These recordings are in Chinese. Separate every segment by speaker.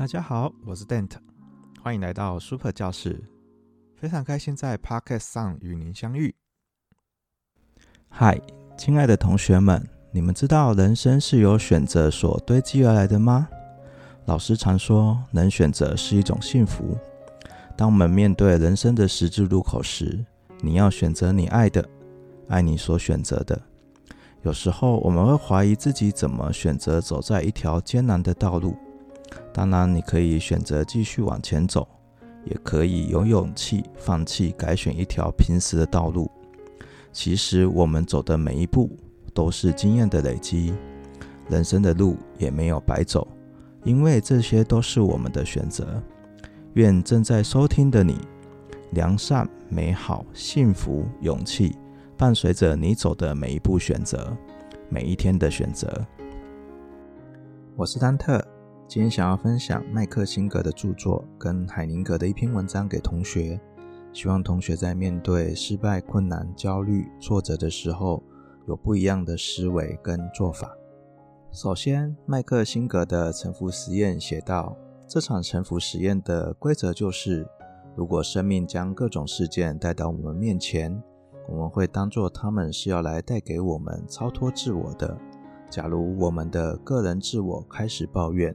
Speaker 1: 大家好，我是 Dante，欢迎来到 Super 教室。非常开心在 Podcast 上与您相遇。嗨，亲爱的同学们，你们知道人生是由选择所堆积而来的吗？老师常说，能选择是一种幸福。当我们面对人生的十字路口时，你要选择你爱的，爱你所选择的。有时候我们会怀疑自己怎么选择走在一条艰难的道路。当然，你可以选择继续往前走，也可以有勇气放弃，改选一条平时的道路。其实，我们走的每一步都是经验的累积，人生的路也没有白走，因为这些都是我们的选择。愿正在收听的你，良善、美好、幸福、勇气，伴随着你走的每一步选择，每一天的选择。我是丹特。今天想要分享麦克辛格的著作跟海宁格的一篇文章给同学，希望同学在面对失败、困难、焦虑、挫折的时候，有不一样的思维跟做法。首先，麦克辛格的沉浮实验写道：这场沉浮实验的规则就是，如果生命将各种事件带到我们面前，我们会当作他们是要来带给我们超脱自我的。假如我们的个人自我开始抱怨，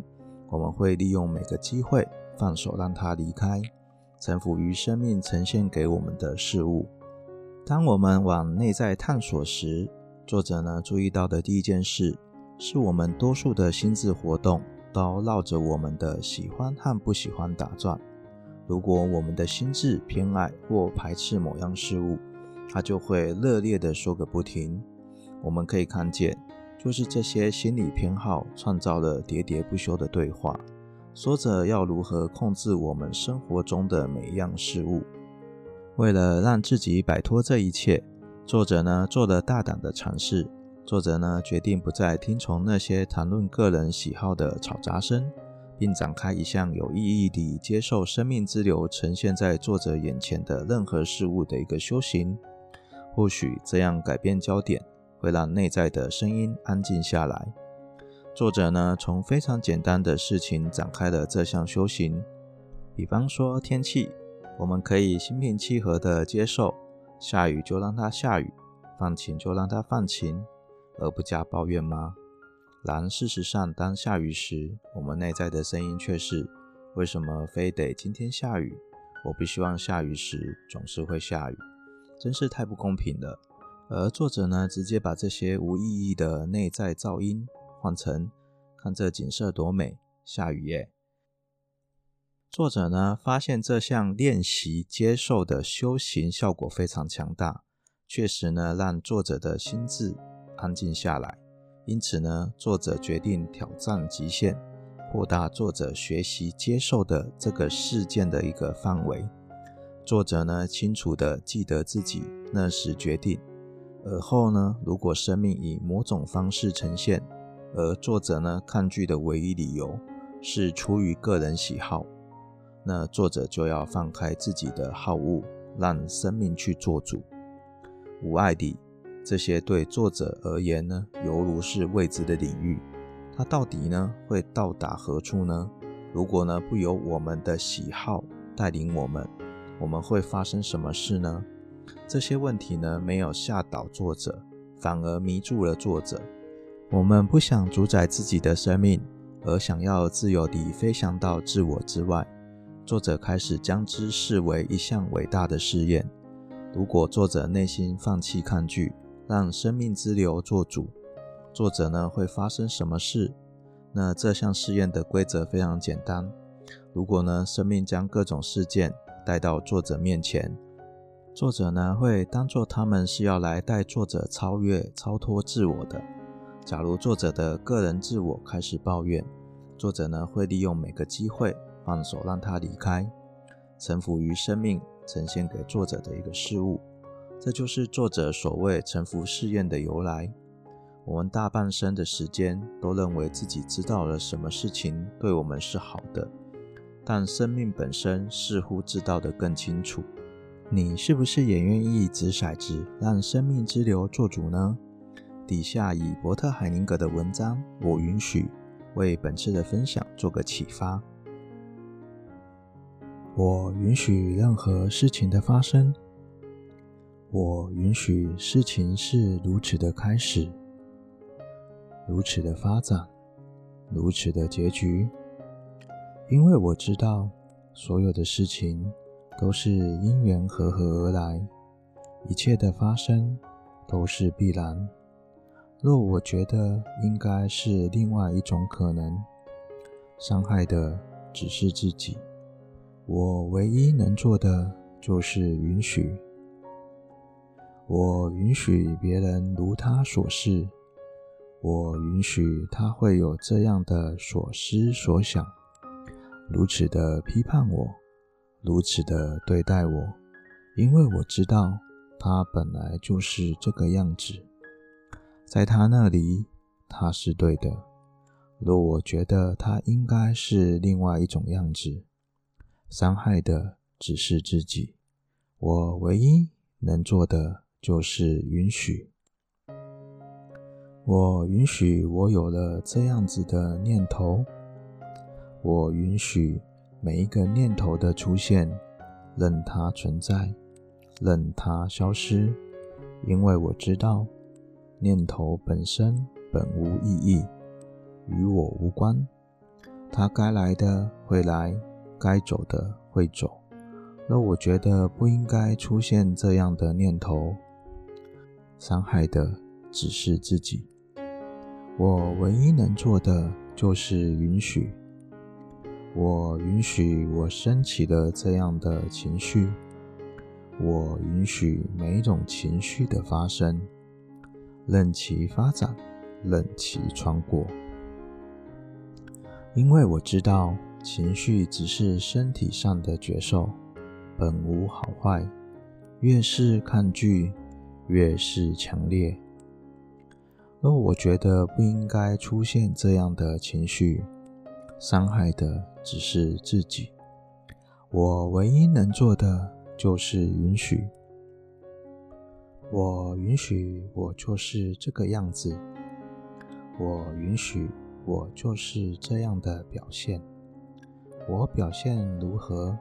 Speaker 1: 我们会利用每个机会放手，让它离开，臣服于生命呈现给我们的事物。当我们往内在探索时，作者呢注意到的第一件事，是我们多数的心智活动都绕着我们的喜欢和不喜欢打转。如果我们的心智偏爱或排斥某样事物，它就会热烈地说个不停。我们可以看见。就是这些心理偏好创造了喋喋不休的对话，说着要如何控制我们生活中的每一样事物。为了让自己摆脱这一切，作者呢做了大胆的尝试。作者呢决定不再听从那些谈论个人喜好的吵杂声，并展开一项有意义地接受生命之流呈现在作者眼前的任何事物的一个修行。或许这样改变焦点。会让内在的声音安静下来。作者呢，从非常简单的事情展开了这项修行，比方说天气，我们可以心平气和地接受，下雨就让它下雨，放晴就让它放晴，而不加抱怨吗？然事实上，当下雨时，我们内在的声音却是：为什么非得今天下雨？我不希望下雨时总是会下雨，真是太不公平了。而作者呢，直接把这些无意义的内在噪音换成“看这景色多美，下雨耶”。作者呢，发现这项练习接受的修行效果非常强大，确实呢，让作者的心智安静下来。因此呢，作者决定挑战极限，扩大作者学习接受的这个事件的一个范围。作者呢，清楚的记得自己那时决定。而后呢，如果生命以某种方式呈现，而作者呢抗拒的唯一理由是出于个人喜好，那作者就要放开自己的好恶，让生命去做主。无碍地，这些对作者而言呢，犹如是未知的领域。它到底呢会到达何处呢？如果呢不由我们的喜好带领我们，我们会发生什么事呢？这些问题呢，没有吓倒作者，反而迷住了作者。我们不想主宰自己的生命，而想要自由地飞翔到自我之外。作者开始将之视为一项伟大的试验。如果作者内心放弃抗拒，让生命之流做主，作者呢会发生什么事？那这项试验的规则非常简单。如果呢生命将各种事件带到作者面前，作者呢，会当作他们是要来带作者超越、超脱自我的。假如作者的个人自我开始抱怨，作者呢会利用每个机会放手让他离开，臣服于生命呈现给作者的一个事物。这就是作者所谓臣服试验的由来。我们大半生的时间都认为自己知道了什么事情对我们是好的，但生命本身似乎知道得更清楚。你是不是也愿意掷骰子，让生命之流做主呢？底下以伯特海宁格的文章《我允许》为本次的分享做个启发。我允许任何事情的发生。我允许事情是如此的开始，如此的发展，如此的结局，因为我知道所有的事情都是因缘和合而来，一切的发生都是必然。若我觉得应该是另外一种可能，伤害的只是自己。我唯一能做的就是允许。我允许别人如他所示，我允许他会有这样的所思所想，如此的批判我，如此的对待我，因为我知道他本来就是这个样子，在他那里他是对的。若我觉得他应该是另外一种样子，伤害的只是自己。我唯一能做的。就是允许，我允许我有了这样子的念头，我允许每一个念头的出现，任它存在，任它消失，因为我知道念头本身本无意义，与我无关，它该来的会来，该走的会走。若我觉得不应该出现这样的念头，伤害的只是自己。我唯一能做的就是允许。我允许我升起了这样的情绪。我允许每一种情绪的发生，任其发展，任其穿过。因为我知道情绪只是身体上的觉受，本无好坏。越是抗拒，越是强烈。若我觉得不应该出现这样的情绪，伤害的只是自己。我唯一能做的就是允许。我允许我就是这个样子。我允许我就是这样的表现。我表现如何，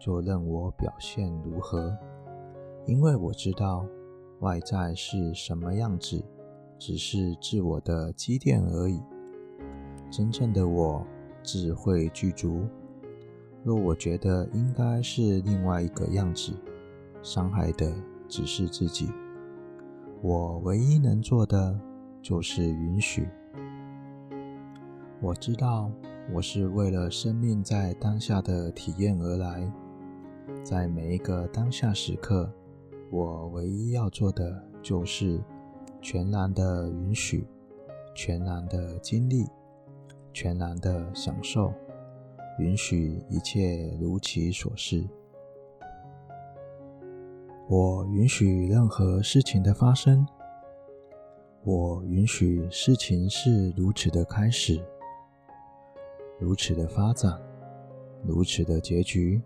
Speaker 1: 就任我表现如何，因为我知道。外在是什么样子，只是自我的积淀而已。真正的我，智慧具足。若我觉得应该是另外一个样子，伤害的只是自己。我唯一能做的就是允许。我知道，我是为了生命在当下的体验而来，在每一个当下时刻。我唯一要做的就是全然的允许，全然的经历，全然的享受，允许一切如其所是。我允许任何事情的发生，我允许事情是如此的开始，如此的发展，如此的结局，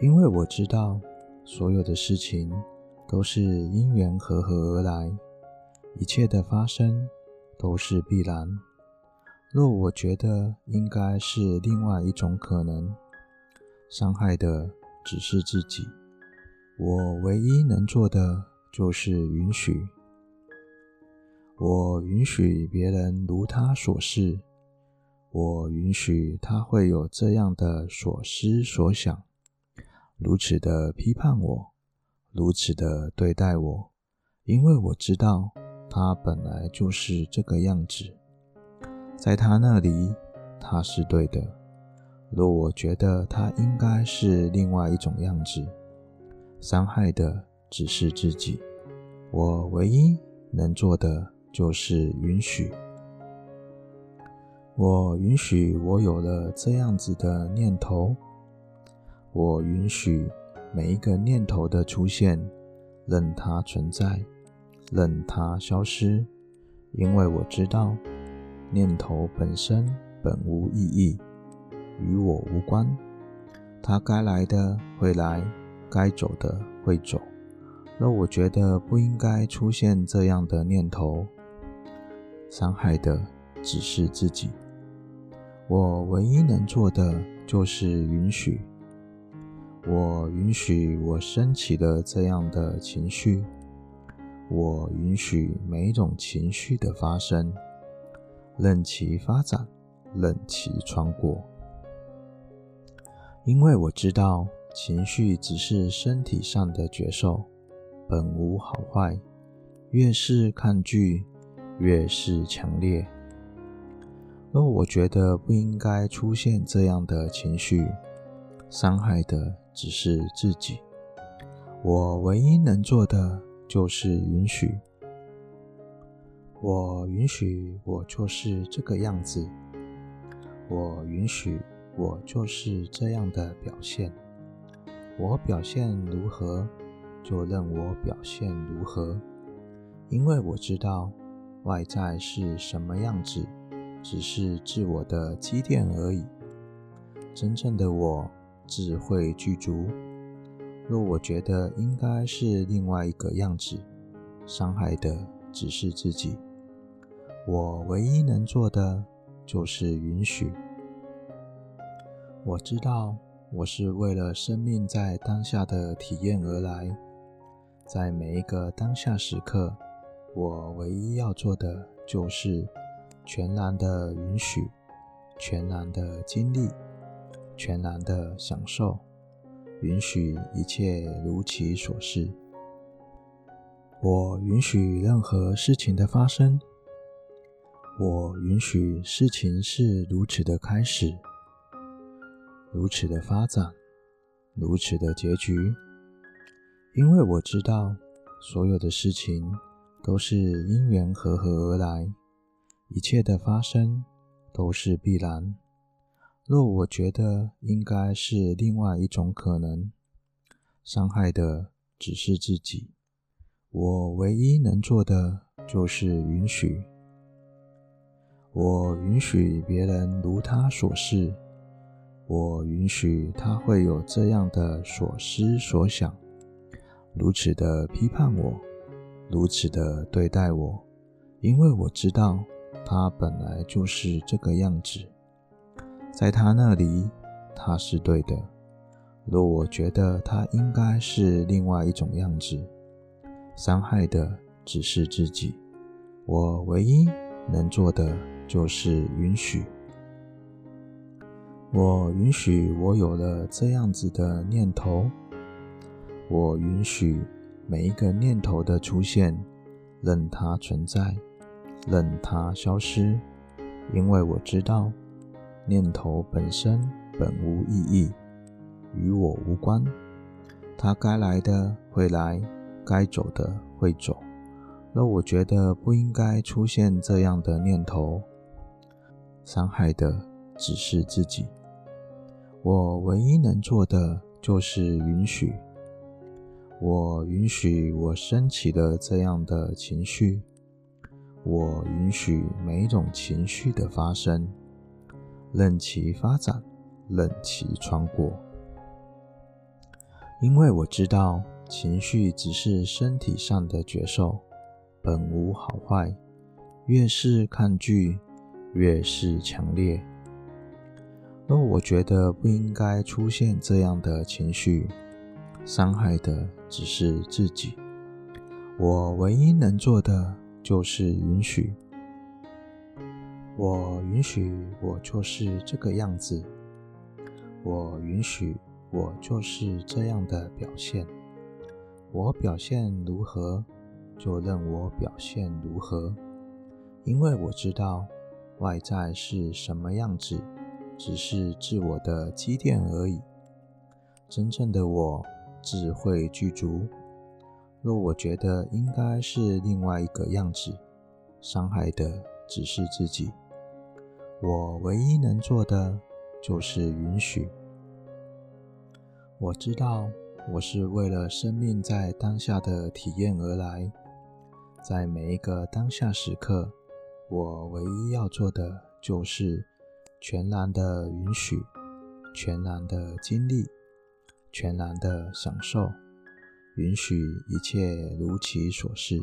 Speaker 1: 因为我知道。所有的事情都是因缘和合而来，一切的发生都是必然。若我觉得应该是另外一种可能，伤害的只是自己。我唯一能做的就是允许。我允许别人如他所示，我允许他会有这样的所思所想。如此的批判我，如此的对待我，因为我知道他本来就是这个样子，在他那里他是对的。若我觉得他应该是另外一种样子，伤害的只是自己。我唯一能做的就是允许。我允许我有了这样子的念头。我允许每一个念头的出现，任它存在，任它消失，因为我知道念头本身本无意义，与我无关。它该来的会来，该走的会走。若我觉得不应该出现这样的念头，伤害的只是自己。我唯一能做的就是允许。我允许我升起的这样的情绪，我允许每一种情绪的发生，任其发展，任其穿过。因为我知道情绪只是身体上的觉受，本无好坏。越是抗拒，越是强烈。若我觉得不应该出现这样的情绪，伤害的只是自己。我唯一能做的就是允许。我允许我就是这个样子。我允许。我就是这样的表现，我表现如何，就任我表现如何，因为我知道外在是什么样子，只是自我的积淀而已。真正的我自会具足。若我觉得应该是另外一个样子，伤害的只是自己。我唯一能做的就是允许。我知道，我是为了生命在当下的体验而来，在每一个当下时刻，我唯一要做的就是全然的允许，全然的经历，全然的享受，允许一切如其所是。我允许任何事情的发生，我允许事情是如此的开始。如此的发展，如此的结局，因为我知道所有的事情都是因缘和合而来，一切的发生都是必然。若我觉得应该是另外一种可能，伤害的只是自己。我唯一能做的就是允许。我允许别人如他所示。我允许他会有这样的所思所想，如此的批判我，如此的对待我，因为我知道他本来就是这个样子，在他那里他是对的。若我觉得他应该是另外一种样子，伤害的只是自己。我唯一能做的就是允许。我允许我有了这样子的念头，我允许每一个念头的出现，任它存在，任它消失，因为我知道念头本身本无意义，与我无关。它该来的会来，该走的会走。若我觉得不应该出现这样的念头，伤害的只是自己。我唯一能做的就是允许。我允许我升起的这样的情绪，我允许每一种情绪的发生，任其发展，任其穿过。因为我知道情绪只是身体上的觉受，本无好坏。越是抗拒，越是强烈。若我觉得不应该出现这样的情绪，伤害的只是自己。我唯一能做的就是允许。我允许我就是这个样子。我允许我就是这样的表现。我表现如何，就任我表现如何，因为我知道外在是什么样子。只是自我的积淀而已。真正的我自会具足。若我觉得应该是另外一个样子，伤害的只是自己。我唯一能做的就是允许。我知道我是为了生命在当下的体验而来，在每一个当下时刻，我唯一要做的就是。全然的允许，全然的经历，全然的享受，允许一切如其所是。